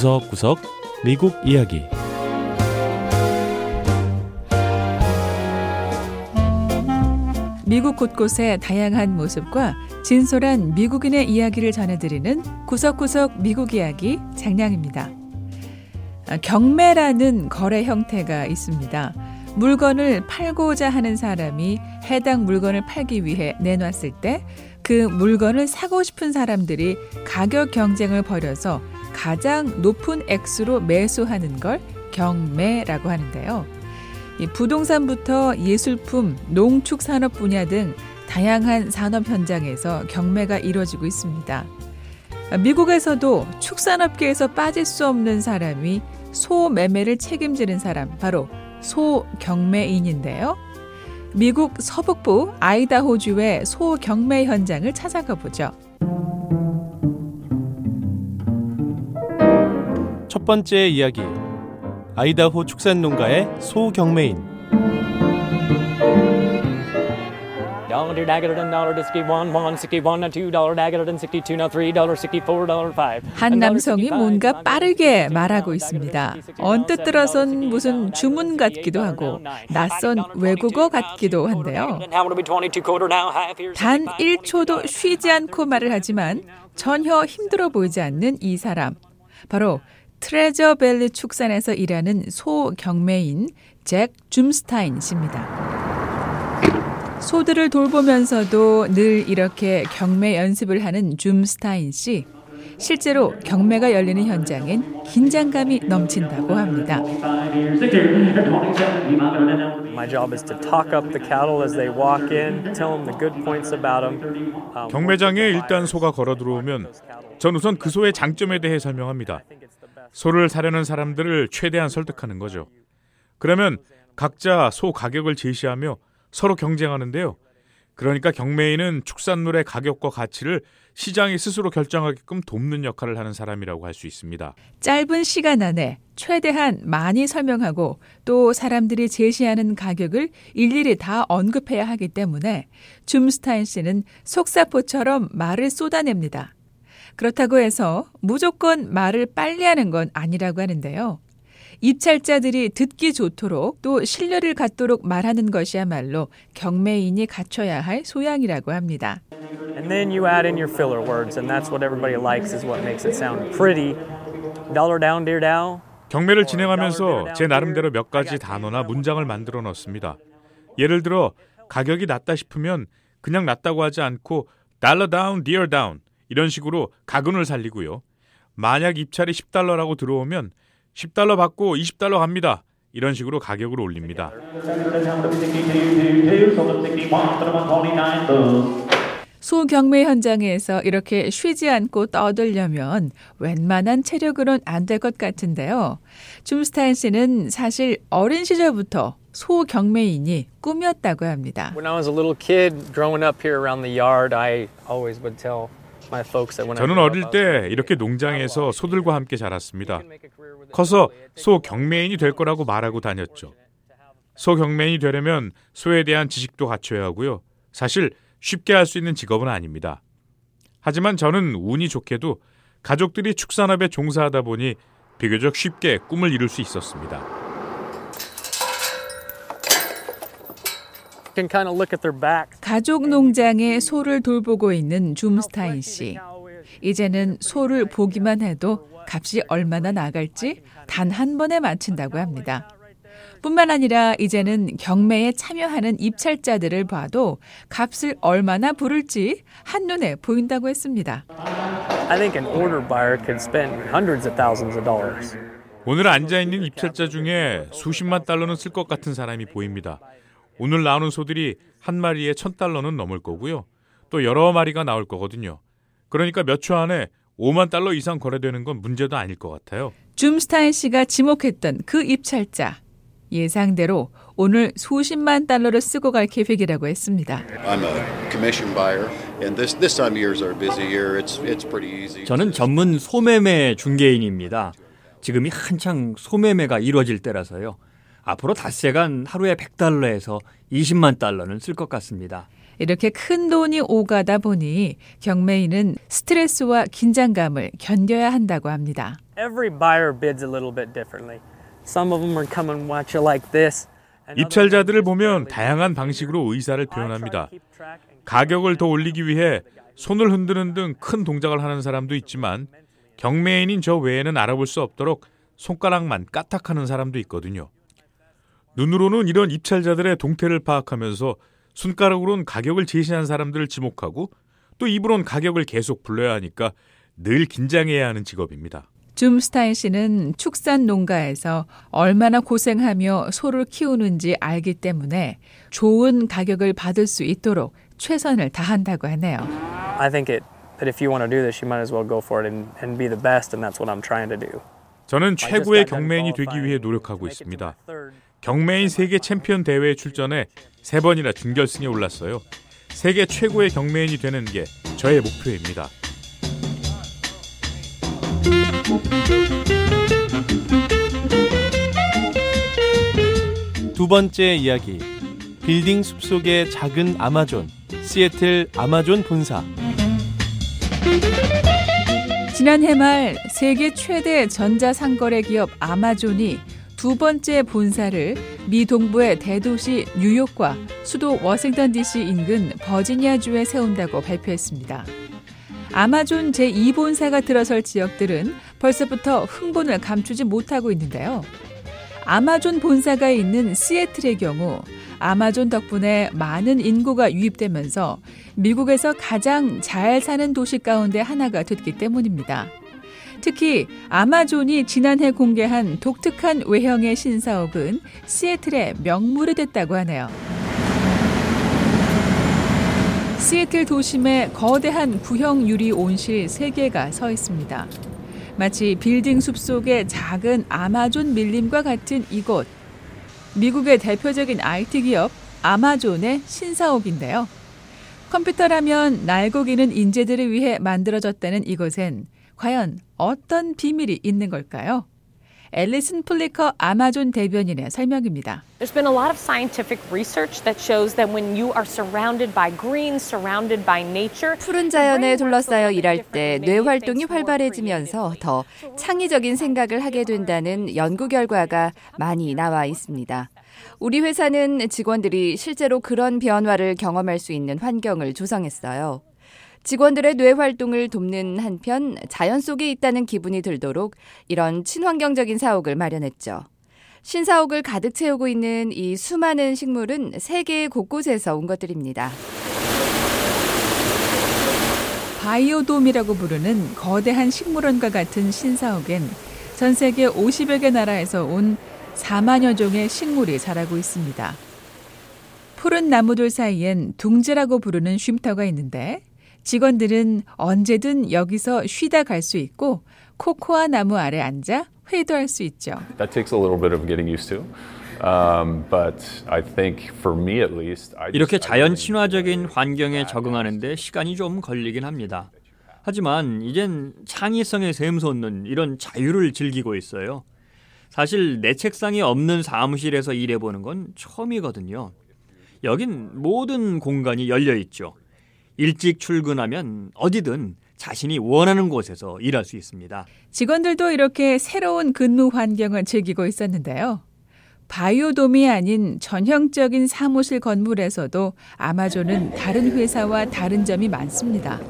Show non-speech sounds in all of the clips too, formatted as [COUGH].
구석구석 미국 이야기 미국 곳곳의 다양한 모습과 진솔한 미국인의 이야기를 전해드리는 구석구석 미국 이야기 장량입니다. 아, 경매라는 거래 형태가 있습니다. 물건을 팔고자 하는 사람이 해당 물건을 팔기 위해 내놨을 때 그 물건을 사고 싶은 사람들이 가격 경쟁을 벌여서 가장 높은 액수로 매수하는 걸 경매라고 하는데요. 부동산부터 예술품, 농축 산업 분야 등 다양한 산업 현장에서 경매가 이루어지고 있습니다. 미국에서도 축산업계에서 빠질 수 없는 사람이 소 매매를 책임지는 사람, 바로 소 경매인인데요. 미국 서북부 아이다호주의 소 경매 현장을 찾아가 보죠. 첫 번째 이야기 아이다호 축산농가의 소경매인 Dollar dagger and dollar to sixty one, one sixty one, and two dollar dagger and sixty two, now three dollar sixty four, dollar five. 한 남성이 뭔가 빠르게 말하고 있습니다. 언뜻 들어선 무슨 주문 같기도 하고 낯선 외국어 같기도 한데요. 단 1초도 쉬지 않고 말을 하지만 전혀 힘들어 보이지 않는 이 사람. 바로 트레저 밸리 축산에서 일하는 소경매인 잭 줌스타인 씨입니다. 소들을 돌보면서도 늘 이렇게 경매 연습을 하는 줌스타인 씨. 실제로 경매가 열리는 현장엔 긴장감이 넘친다고 합니다. My job is to talk up the cattle as they walk in, tell them the good points about them. 경매장에 일단 소가 걸어 들어오면 전 우선 그 소의 장점에 대해 설명합니다. 소를 사려는 사람들을 최대한 설득하는 거죠. 그러면 각자 소 가격을 제시하며 서로 경쟁하는데요. 그러니까 경매인은 축산물의 가격과 가치를 시장이 스스로 결정하게끔 돕는 역할을 하는 사람이라고 할 수 있습니다. 짧은 시간 안에 최대한 많이 설명하고 또 사람들이 제시하는 가격을 일일이 다 언급해야 하기 때문에 줌스타인 씨는 속사포처럼 말을 쏟아냅니다. 그렇다고 해서 무조건 말을 빨리 하는 건 아니라고 하는데요. 입찰자들이 듣기 좋도록 또 신뢰를 갖도록 말하는 것이야말로 경매인이 갖춰야 할 소양이라고 합니다. And then you add in your filler words, and that's what everybody likes, is what makes it sound pretty. Dollar down, dear down. 경매를 진행하면서 제 나름대로 몇 가지 단어나 문장을 만들어 넣습니다. 예를 들어 가격이 낮다 싶으면 그냥 낮다고 하지 않고 달러 다운, 디어 다운 이런 식으로 가근을 살리고요. 만약 입찰이 10달러라고 들어오면 10달러 받고 20달러 갑니다. 이런 식으로 가격을 올립니다. 소경매 현장에서 이렇게 쉬지 않고 떠들려면 웬만한 체력으론 안 될 것 같은데요. 줌스타인 씨는 사실 어린 시절부터 소경매인이 꿈이었다고 합니다. When I was a little kid growing up here around the yard, I always would tell 저는 어릴 때 이렇게 농장에서 소들과 함께. 자랐습니다. 커서 소 경매인이 될 거라고 말하고 다녔죠. 소 경매인이 되려면 소에 대한 지식도 갖춰야 하고요. 사실 쉽게 할 수 있는 직업은 아닙니다. 하지만 저는 운이 좋게도 가족들이 축산업에 종사하다 보니 비교적 쉽게 꿈을 이룰 수 있었습니다. 가족 농장에 소를 돌보고 있는 줌스타인 씨. 이제는 소를 보기만 해도 값이 얼마나 나갈지 단 한 번에 맞춘다고 합니다. 뿐만 아니라 이제는 경매에 참여하는 입찰자들을 봐도 값을 얼마나 부를지 한눈에 보인다고 했습니다. I think an order buyer could spend hundreds of thousands of dollars. 오늘 앉아 있는 입찰자 중에 수십만 달러는 쓸 것 같은 사람이 보입니다. 오늘 나오는 소들이 한 마리에 천 달러는 넘을 거고요. 또 여러 마리가 나올 거거든요. 그러니까 몇 초 안에 5만 달러 이상 거래되는 건 문제도 아닐 것 같아요. 줌스타인 씨가 지목했던 그 입찰자. 예상대로 오늘 수십만 달러를 쓰고 갈 계획이라고 했습니다. I'm a commission buyer, and this this time of year is our busy year. It's it's pretty easy. 저는 전문 소매매 중개인입니다. 지금이 한창 소매매가 이루어질 때라서요. 앞으로 닷새간 하루에 100달러에서 20만 달러는 쓸 것 같습니다. 이렇게 큰 돈이 오가다 보니 경매인은 스트레스와 긴장감을 견뎌야 한다고 합니다. Every buyer bids a little bit differently. Some of them are coming watch you like this. 입찰자들을 보면 다양한 방식으로 의사를 표현합니다. 가격을 더 올리기 위해 손을 흔드는 등 큰 동작을 하는 사람도 있지만 경매인인 저 외에는 알아볼 수 없도록 손가락만 까딱하는 사람도 있거든요. 눈으로는 이런 입찰자들의 동태를 파악하면서 손가락으론 가격을 제시한 사람들을 지목하고 또 입으론 가격을 계속 불러야 하니까 늘 긴장해야 하는 직업입니다. 줌스타인 씨는 축산 농가에서 얼마나 고생하며 소를 키우는지 알기 때문에 좋은 가격을 받을 수 있도록 최선을 다한다고 하네요. I think it that if you want to do this, you might as well go for it and, and be the best, and that's what I'm trying to do. 저는 최고의 경매인이 되기 위해 노력하고 있습니다. 경매인 세계 챔피언 대회에 출전해 세 번이나 준결승에 올랐어요. 세계 최고의 경매인이 되는 게 저의 목표입니다. 두 번째 이야기. 빌딩 숲속의 작은 아마존. 시애틀 아마존 본사. 지난해 말 세계 최대 전자상거래 기업 아마존이 두 번째 본사를 미 동부의 대도시 뉴욕과 수도 워싱턴 DC 인근 버지니아주에 세운다고 발표했습니다. 아마존 제2본사가 들어설 지역들은 벌써부터 흥분을 감추지 못하고 있는데요. 아마존 본사가 있는 시애틀의 경우 아마존 덕분에 많은 인구가 유입되면서 미국에서 가장 잘 사는 도시 가운데 하나가 됐기 때문입니다. 특히 아마존이 지난해 공개한 독특한 외형의 신사옥은 시애틀의 명물이 됐다고 하네요. 시애틀 도심에 거대한 구형 유리 온실 3개가 서 있습니다. 마치 빌딩 숲 속의 작은 아마존 밀림과 같은 이곳. 미국의 대표적인 IT 기업 아마존의 신사옥인데요. 컴퓨터라면 날고기는 인재들을 위해 만들어졌다는 이곳엔 과연 어떤 비밀이 있는 걸까요? 앨리슨 플리커 아마존 대변인의 설명입니다. There's been a lot of scientific research that shows that when you are surrounded by green, surrounded by nature, 푸른 자연에 둘러싸여 일할 때 뇌 활동이 활발해지면서 더 창의적인 생각을 하게 된다는 연구 결과가 많이 나와 있습니다. 우리 회사는 직원들이 실제로 그런 변화를 경험할 수 있는 환경을 조성했어요. 직원들의 뇌 활동을 돕는 한편 자연 속에 있다는 기분이 들도록 이런 친환경적인 사옥을 마련했죠. 신사옥을 가득 채우고 있는 이 수많은 식물은 세계 곳곳에서 온 것들입니다. 바이오돔이라고 부르는 거대한 식물원과 같은 신사옥엔 전 세계 50여 개 나라에서 온 4만여 종의 식물이 자라고 있습니다. 푸른 나무들 사이엔 둥지라고 부르는 쉼터가 있는데 직원들은 언제든 여기서 쉬다 갈 수 있고 코코아 나무 아래 앉아 회도 할 수 있죠. That takes a little bit of getting used to. Um, but I think for me at least, I just- 이렇게 자연 친화적인 환경에 that 적응하는데 시간이 좀 걸리긴 합니다. 하지만 이젠 창의성에 샘솟는 이런 자유를 즐기고 있어요. 사실 내 책상이 없는 사무실에서 일해보는 건 처음이거든요. 여긴 모든 공간이 열려 있죠. 일찍 출근하면 어디든 자신이 원하는 곳에서 일할 수 있습니다. 직원들도 이렇게 새로운 근무 환경을 즐기고 있었는데요. 바이오돔이 아닌 전형적인 사무실 건물에서도 아마존은 다른 회사와 다른 점이 많습니다.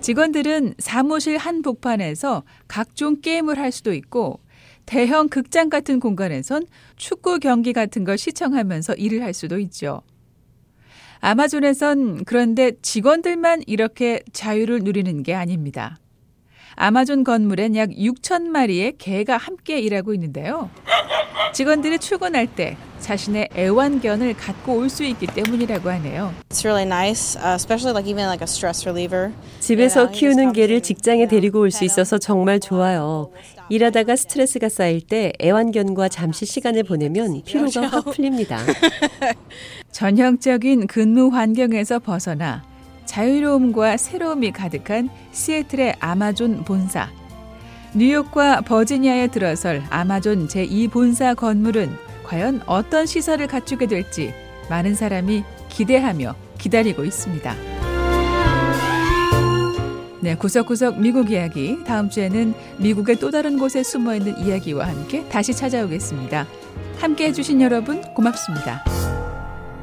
직원들은 사무실 한 복판에서 각종 게임을 할 수도 있고 대형 극장 같은 공간에선 축구 경기 같은 걸 시청하면서 일을 할 수도 있죠. 아마존에선 그런데 직원들만 이렇게 자유를 누리는 게 아닙니다. 아마존 건물엔 약 6천 마리의 개가 함께 일하고 있는데요. 직원들이 출근할 때 자신의 애완견을 갖고 올 수 있기 때문이라고 하네요. It's really nice, uh, especially like even like a stress reliever. 집에서 키우는 개를 직장에 데리고 올 수 있어서 정말 좋아요. 일하다가 스트레스가 쌓일 때 애완견과 잠시 시간을 보내면 피로가 확 풀립니다. [LAUGHS] 전형적인 근무 환경에서 벗어나 자유로움과 새로움이 가득한 시애틀의 아마존 본사. 뉴욕과 버지니아에 들어설 아마존 제2본사 건물은 과연 어떤 시설을 갖추게 될지 많은 사람이 기대하며 기다리고 있습니다. 네, 구석구석 미국 이야기. 다음 주에는 미국의 또 다른 곳에 숨어 있는 이야기와 함께 다시 찾아오겠습니다. 함께 해주신 여러분 고맙습니다.